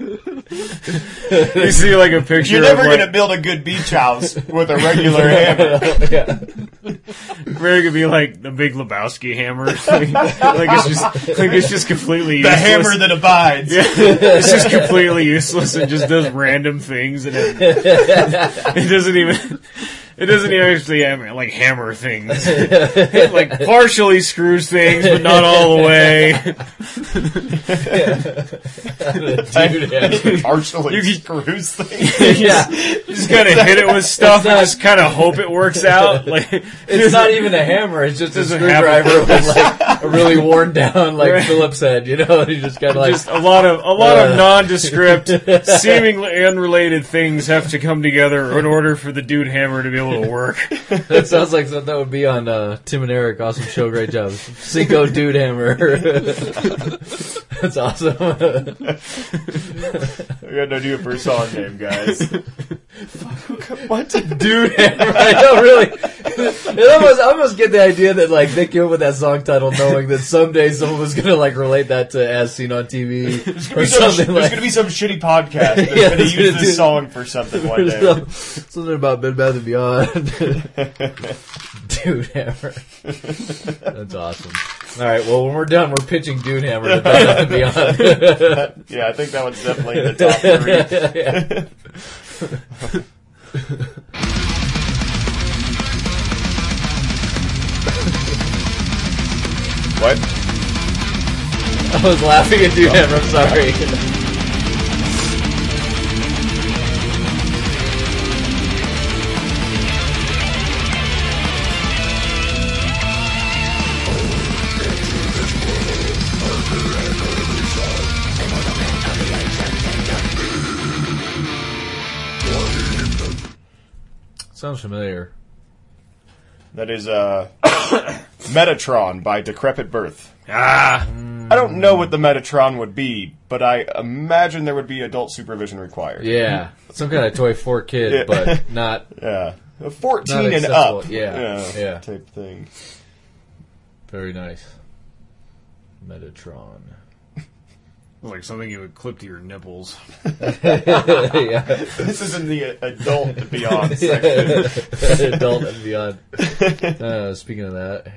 You see like a picture. You're never of, like, gonna build a good beach house with a regular hammer. Very could be like the Big Lebowski hammer. like, like it's just like it's just completely The useless. hammer that abides. Yeah, it's just completely useless and just does random things and it, it doesn't even It doesn't actually hammer, like hammer things. it like partially screws things, but not all the way. Dude, Partially You can- screws things. yeah. You just kind of hit it with stuff and just kind of hope it works out. Like It's not even a hammer. It's just a a screwdriver with like a really worn down like Right. Phillips head. You know, you just kind of like just a lot of a lot Uh. of nondescript, seemingly unrelated things have to come together in order for the dude hammer to be able to work. that sounds like something that would be on uh, Tim and Eric. Awesome show, great job. Cinco Dude Hammer. That's awesome. We got no idea for a song name, guys. what? Dude Hammer. I know, really. It almost, I almost get the idea that like they came up with that song title knowing that someday someone was gonna like relate that to as seen on TV or Some- something there's like. gonna be some shitty podcast that's Yeah, gonna use this do- song for something one day. Some- something about Bed Bath and Beyond. Dude Hammer. That's awesome. All right, well when we're done, we're pitching Dude Hammer to and Beyond. yeah, I think that one's definitely in the top three. Yeah. What? I was laughing at Dude Hammer. I'm sorry. Sounds familiar. That is uh, Metatron by Decrepit Birth. Ah, I don't know what the Metatron would be, but I imagine there would be adult supervision required. Yeah, some kind of toy for kid, Yeah. but not Yeah. A 14 Not and accessible, up. yeah, yeah. Type thing. very nice. Metatron. Like something you would clip to your nipples. yeah. This is in the uh, adult and beyond section. Adult and beyond. Uh, speaking of that,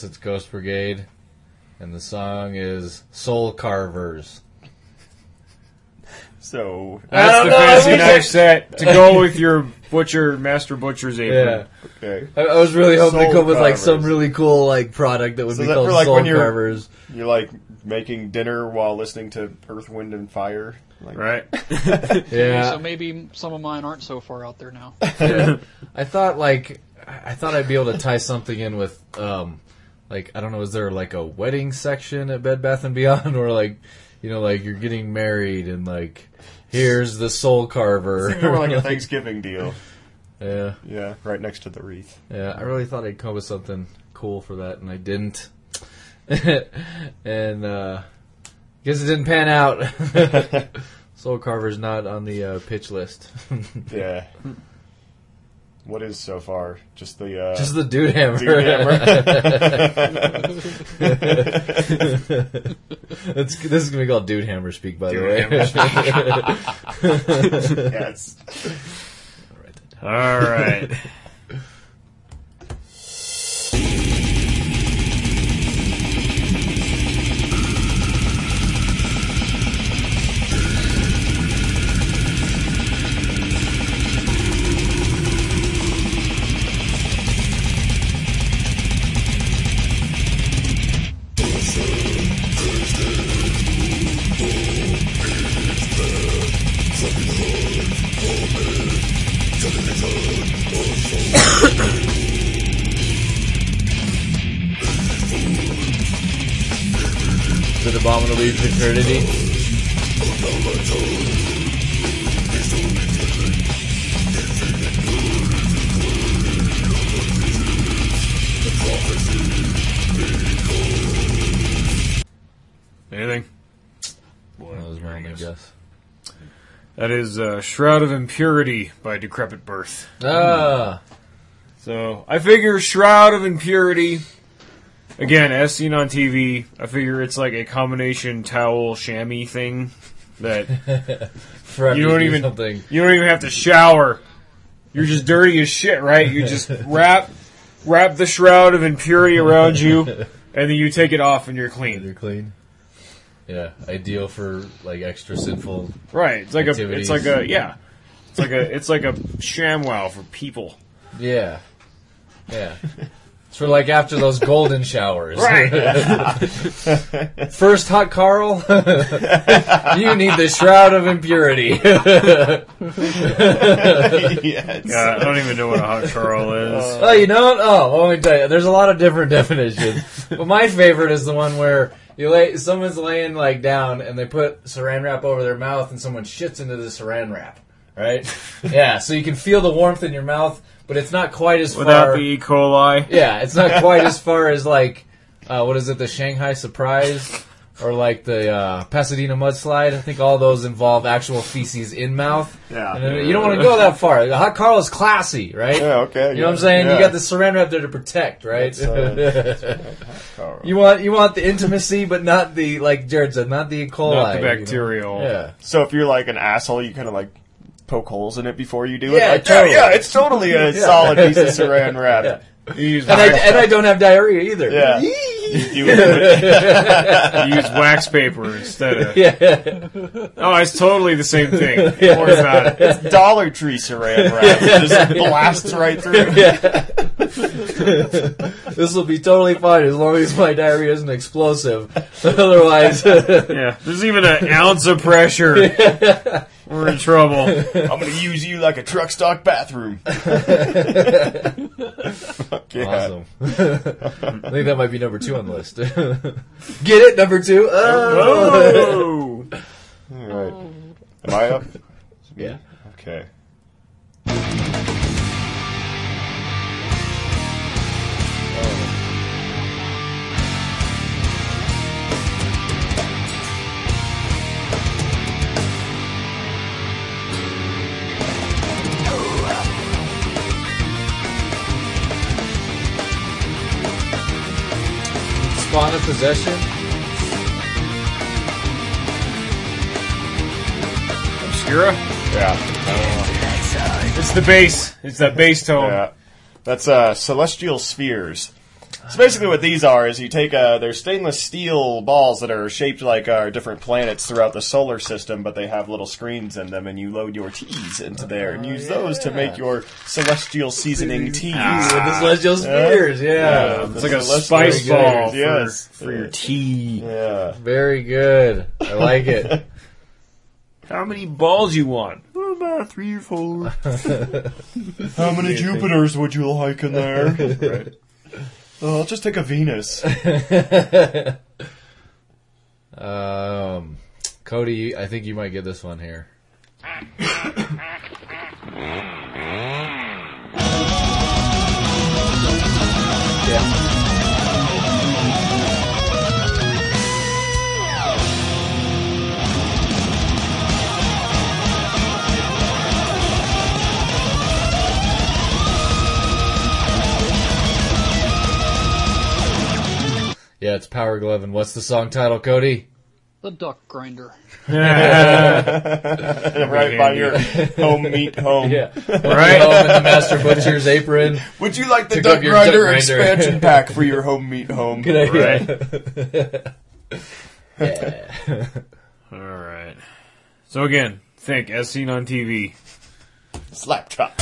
yes, yes, it's Ghost Brigade, and the song is Soul Carvers. So, That's the know, fancy knife set to go with your butcher, master butcher's apron. Yeah, okay. I, I was really hoping to come up with like some really cool like product that would So be that called for, like, Soul when you're- Carvers. You're like making dinner while listening to Earth, Wind, and Fire. Like, Right? Yeah, So maybe some of mine aren't so far out there now. Yeah. I thought like I thought I'd be able to tie something in with um like I don't know is there like a wedding section at Bed Bath and Beyond or like you know like you're getting married and like here's the soul carver It's more like a Thanksgiving deal. yeah Yeah, right next to the wreath. yeah I really thought I'd come up with something cool for that and I didn't and uh guess it didn't pan out soul carver's not on the uh, pitch list Yeah. What is so far? Just the uh, just the dude hammer dude hammer. It's, this is gonna be called Dude Hammer Speak, by Dude the way. Hammer yes. All right. That is uh, Shroud of Impurity by Decrepit Birth. Ah. So I figure Shroud of Impurity. Again, as seen on TV, I figure it's like a combination towel chamois thing that you don't even something. you don't even have to shower. You're just dirty as shit, right? You just wrap wrap the shroud of impurity around you, and then you take it off and you're clean. You're clean. Yeah, ideal for like extra sinful. Right. It's like a activities. it's like a yeah. It's like a it's like a ShamWow for people. Yeah, yeah. It's for like after those golden showers. Right. First, hot Carl. you need the shroud of impurity. yes. Yeah, I don't even know what a hot Carl is. Oh, you know what? Oh, let me tell you. There's a lot of different definitions, but my favorite is the one where you lay someone's laying like down and they put Saran wrap over their mouth and someone shits into the Saran wrap. Right? yeah. So you can feel the warmth in your mouth, but it's not quite as Without far. the E. coli. Yeah, it's not quite as far as like uh, what is it, the Shanghai Surprise or like the uh, Pasadena mudslide. I think all those involve actual feces in mouth. Yeah. and you don't want to go that far. The hot Carl is classy, right? Yeah, okay, You know yeah, what I'm saying? yeah. You got the Saran wrap there to protect, right? That's, uh, that's right. You want you want the intimacy, but not the like Jared said, not the E. coli, Not the you know? bacterial. Yeah. So if you're like an asshole, you kind of like poke holes in it before you do it. Yeah, Like, totally. yeah, it's totally a solid piece of saran wrap. Yeah. You use, And I, and I don't have diarrhea either. Yeah. You you use wax paper instead of. yeah. Oh, it's totally the same thing. Or it's not. It's Dollar Tree saran wrap. It just blasts right through. Yeah. this will be totally fine as long as my diarrhea isn't explosive. Otherwise, Yeah, there's even an ounce of pressure. We're in trouble. I'm gonna use you like a truck stock bathroom. Awesome. I think that might be number two on the list. Get it, number two. Oh. Oh. All right. Am I up? Yeah. Okay. Spawn of possession. Obscura? Yeah. It's the bass. It's that bass tone. Yeah. That's uh, celestial spheres. So basically, what these are is you take uh, they're stainless steel balls that are shaped like our different planets throughout the solar system, but they have little screens in them, and you load your teas into there and use those to make your celestial seasoning teas. With the celestial spheres, yeah. Yeah, It's the like a celestial spice ball for, yes. for your tea. Yeah. Very good. I like it. How many balls you want? About three or four. How many Jupiters would you like in there? right. Oh, I'll just take a Venus. Um, Cody, I think you might get this one here. Yeah. Yeah, it's Power Glove, and what's the song title, Cody? The duck grinder. right by your home meat home. Yeah, Right? Home in the Master Butcher's apron. Would you like the To Duck cook your Grinder Duck Grinder. expansion pack for your home meat home? Good idea. yeah. All right. So again, think as seen on TV. Slap chop.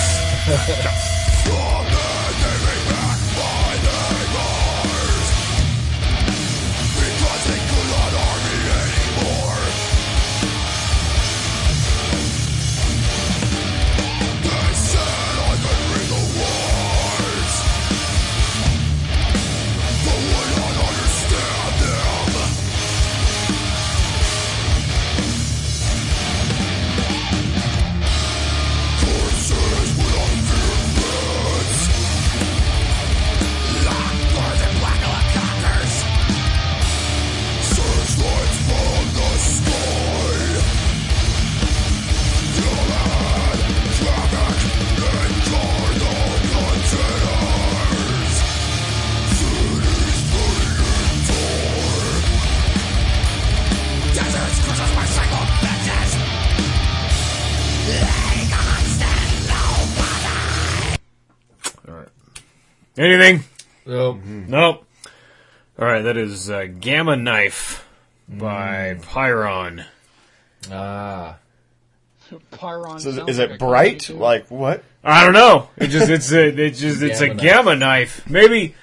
Anything? Nope. Nope. All right, that is uh, Gamma Knife by Pyrrhon. Ah. Pyrrhon. So sounds is like it bright? company. Like what? I don't know. It just it's a it's just it's a Gamma gamma knife. Maybe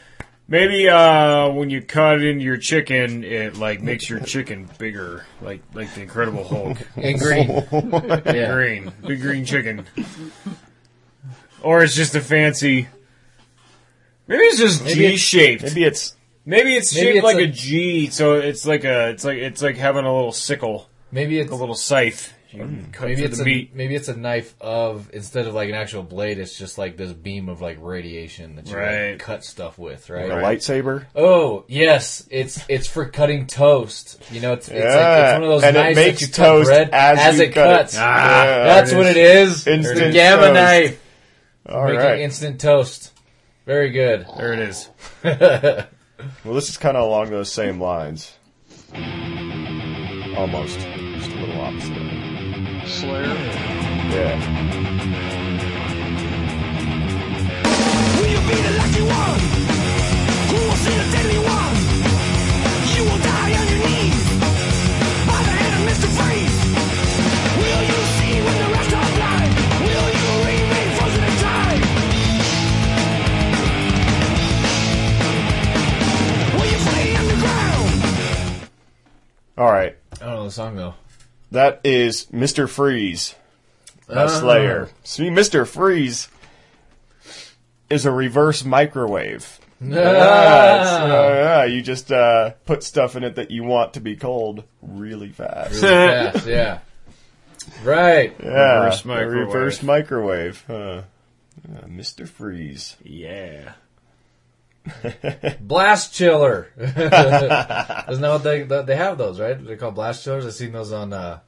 maybe uh when you cut into your chicken, it like makes your chicken bigger, like like the Incredible Hulk. And green. yeah. Green, big green chicken. Or it's just a fancy. Maybe it's just Maybe G it's- shaped. Maybe it's Maybe it's Maybe shaped it's like a- a G, so it's like a it's like it's like having a little sickle, Maybe it's a little scythe. You can cut maybe through it's the a meat. maybe it's a knife of instead of like an actual blade, it's just like this beam of like radiation that you Right. like, cut stuff with, right? a lightsaber. Oh yes, it's it's for cutting toast. You know, it's it's, like, it's one of those and it makes that you cut toast bread as you it cut it. cuts. Ah, there that's it what is. it is. Instant the gamma toast. knife All making right. instant toast. Very good. There it is. Well, this is kind of along those same lines. Almost. Just a little opposite. Slayer. Yeah. Will you be the lucky one? Who will see the deadly All right. I don't know the song though. That is Mr. Freeze by Ah. Slayer. See, Mr. Freeze is a reverse microwave. Yeah, so, yeah, you just uh, put stuff in it that you want to be cold really fast. Really fast, yeah. Right. Yeah, Reverse microwave. reverse microwave. Huh. Yeah, Mr. Freeze. Yeah. Blast chiller. Isn't that what they they have those right? They're called blast chillers. I've seen those on uh,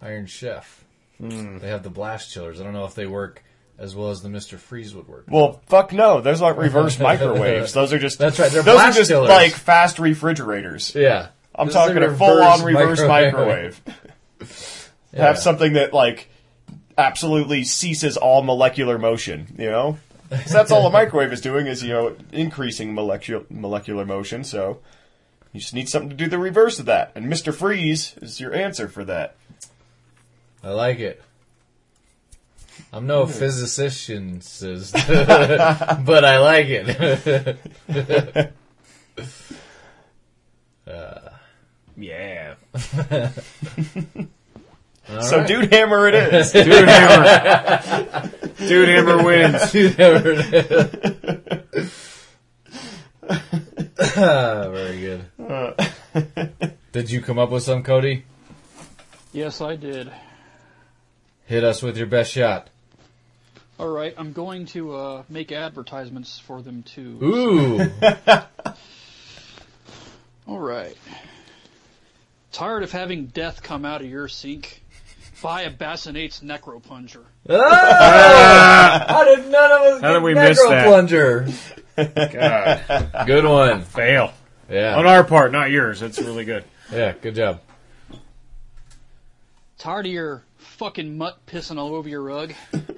Iron Chef. Hmm. They have the blast chillers. I don't know if they work as well as the Mister Freeze would work. Well, fuck no. Those aren't reverse microwaves. Those are just That's right, they're those are just chillers. like fast refrigerators. Yeah, I'm This is a talking a full on reverse reverse microwave. microwave. Yeah. Have something that like absolutely ceases all molecular motion. You know, 'Cause that's all a microwave is doing is you know increasing molecular molecular motion. So you just need something to do the reverse of that, and Mister Freeze is your answer for that. I like it. I'm no physician, but I like it. uh, Yeah. All so right. Dude Hammer it is. Dude Hammer. Dude Hammer wins. Dude Hammer. Very good. Did you come up with some, Cody? Yes, I did. Hit us with your best shot. All right, I'm going to uh, make advertisements for them too. Ooh. All right. Tired of having death come out of your sink? Buy a Bassinate's Necro Plunger. Ah! How did none of us How get did we miss Necro that? Plunger? God. Good one. Fail. Yeah. On our part, not yours. That's really good. Yeah, good job. Tired of your fucking mutt pissing all over your rug?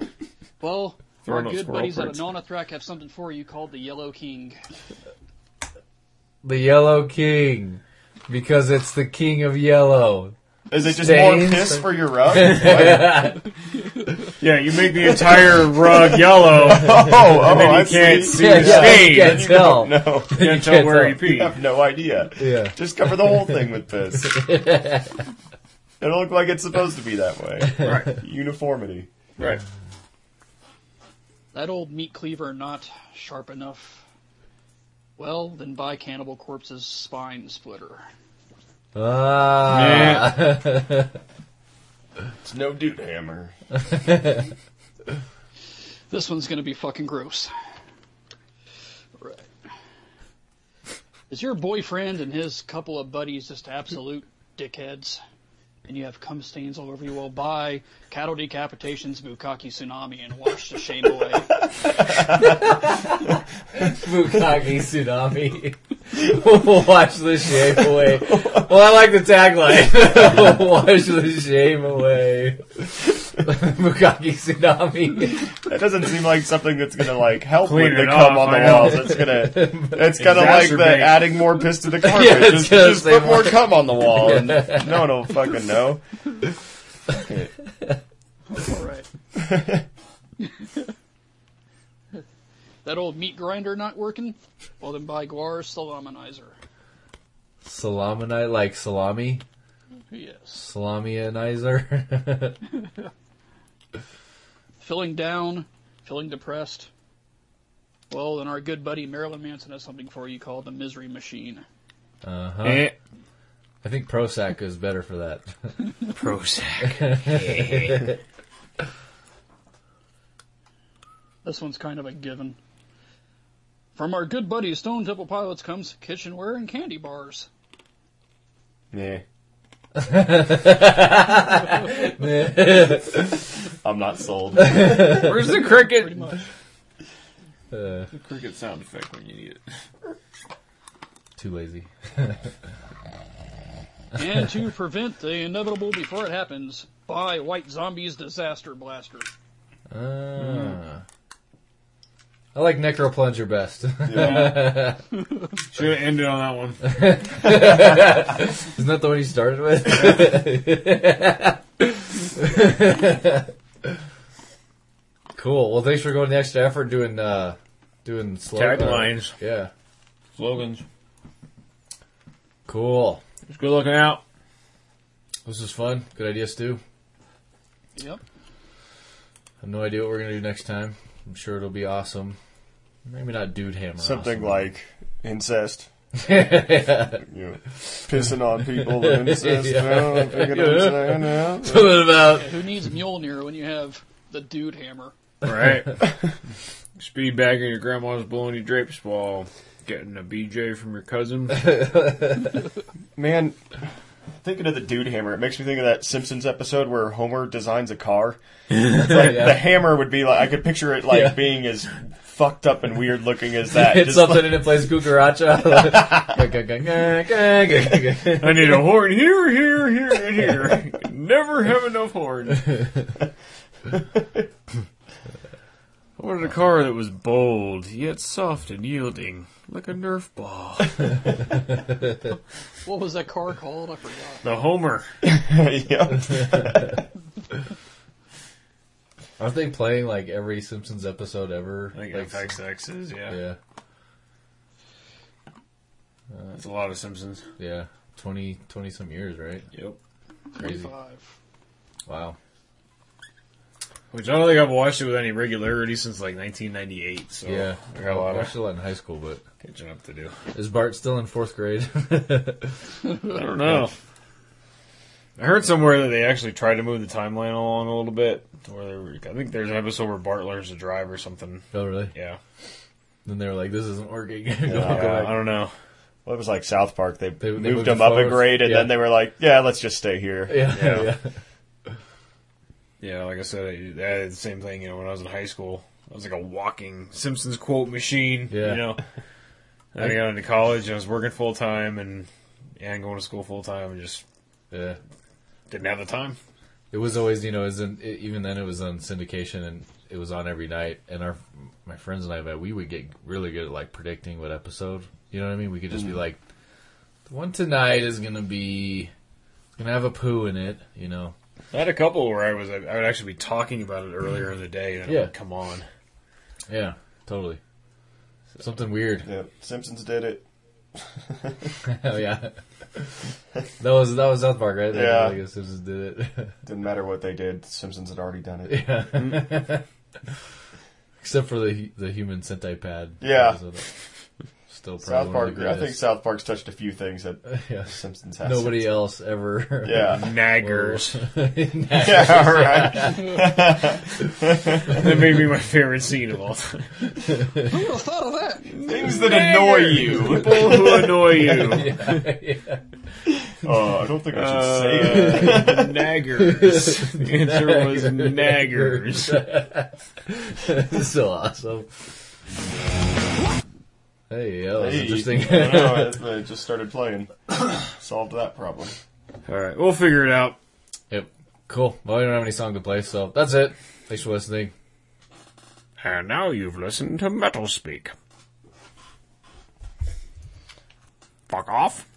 Well, Throwing our up good squirrel buddies at prints. Nonathrek have something for you called the Yellow King. The Yellow King. Because it's the king of yellow. Is it just more Stains? piss for your rug? Yeah, you make the entire rug yellow. Oh, oh, and then oh, you I can't see. see Yeah, the yeah, stain. you can't You tell. don't know. You can't tell can't where tell. he peed. You have no idea. Yeah. Just cover the whole thing with piss. It'll look like it's supposed to be that way. Right. Uniformity. Right. That old meat cleaver not sharp enough. Well, then buy Cannibal Corpse's spine splitter. Ah. It's no dude hammer. This one's gonna be fucking gross. Right. Is your boyfriend and his couple of buddies just absolute dickheads? And you have cum stains all over you? Well, buy cattle decapitations, bukkake tsunami, and wash the shame away. Bukkake Tsunami. We'll watch the shame away. Well, I like the tagline. Wash the shame away. Bukkake tsunami. That doesn't seem like something that's gonna like help Clean with the it cum off, on the walls. It's gonna, it's kind of like the adding more piss to the carpet. Yeah, it's just just put more more. cum on the wall, and no one will fucking know. All right. That old meat grinder not working? Well, then buy GWAR Salaminizer. Salami, like salami? Yes. Salamianizer? Feeling down, feeling depressed. Well, then our good buddy Marilyn Manson has something for you called the Misery Machine. Uh huh. Eh. I think Prozac is better for that. Prozac. This one's kind of a given. From our good buddy Stone Temple Pilots comes kitchenware and candy bars. Yeah. I'm not sold. Where's the cricket? Pretty much. Uh, The cricket sound effect when you need it. too lazy. and to prevent the inevitable before it happens, buy White Zombie's Disaster Blaster. Ah. I like Necro Plunger best. Should have ended on that one. Isn't that the one you started with? cool. Well, thanks for going the extra effort doing uh, doing slow Taglines. yeah. Slogans. Cool. Just good looking out. This is fun. Good idea, Stu. Yep. I have no idea what we're gonna do next time. I'm sure it'll be awesome. Maybe not dude hammer. Something awesome. like incest. yeah. You know, pissing on people and incest. Yeah. Well, I figured I'm saying that. Something about Who needs Mjolnir when you have the Dude Hammer? Right. Speed bagging your grandma's blowing your drapes while getting a BJ from your cousin. Man, thinking of the dude hammer, it makes me think of that Simpsons episode where Homer designs a car. It's like Yeah. the hammer would be like I could picture it like Yeah. being as fucked up and weird looking as that. Hit Just something like- and it plays cucaracha. I need a horn here, here, here, and here. Never have enough horn. I wanted a car that was bold, yet soft and yielding, like a Nerf ball. What was that car called? I forgot. The Homer. Yep. Aren't they playing like every Simpsons episode ever? I think like, FXX is, yeah. Yeah. Uh, That's a lot of Simpsons. Yeah. 20, 20 some years, right? Yep. Crazy. 25. Wow. Which I don't think I've watched it with any regularity since like 1998. So yeah. I got a lot watched of a lot in high school, but catching up to do. is Bart still in fourth grade? I don't know. I heard somewhere that they actually tried to move the timeline along a little bit. Where they were, I think there's an episode where Bart learns to drive or something. oh, really? Yeah. Then they were like, "This isn't working." Go Yeah, back. I don't know. Well, it was like South Park. They, They- they moved moved them it up a forward. grade, and Yeah. then they were like, "Yeah, let's just stay here." Yeah, Yeah. yeah. Yeah, like I said, I, I had the same thing. You know, when I was in high school, I was like a walking Simpsons quote machine. Yeah. You know. And I got into college and I was working full time and and going to school full time and just yeah. Didn't have the time. It was always, you know, it was in, it, even then it was on syndication and it was on every night. And our my friends and I, we would get really good at like predicting what episode. You know what I mean? We could just be mm-hmm. like, the one tonight is gonna be gonna have a poo in it. You know? I had a couple where I was I would actually be talking about it earlier in the day and Yeah. it would come on. Yeah, totally. Something weird. Yeah, Simpsons did it. oh yeah. That was that was South Park, right? They- Yeah. Guess Simpsons did it. Didn't matter what they did. Simpsons had already done it. yeah. Except for the the human CentiPad. Yeah. episode. Still probably South one Park. of the I think. South Park's touched a few things that Yeah. Simpsons has. Nobody else ever. Yeah. Naggers. yeah, right. that may be my favorite scene of all time. Who thought of that? Things that annoy you. People who annoy you. yeah, yeah. Oh, I don't think I should say it. Uh, naggers. The answer was naggers. so awesome. Hey, that was Hey, interesting. I know, it, it just started playing. Solved that problem. All right, we'll figure it out. Yep. Cool. Well, we don't have any song to play, so that's it. Thanks for listening. And now you've listened to Metal Speak. Fuck off.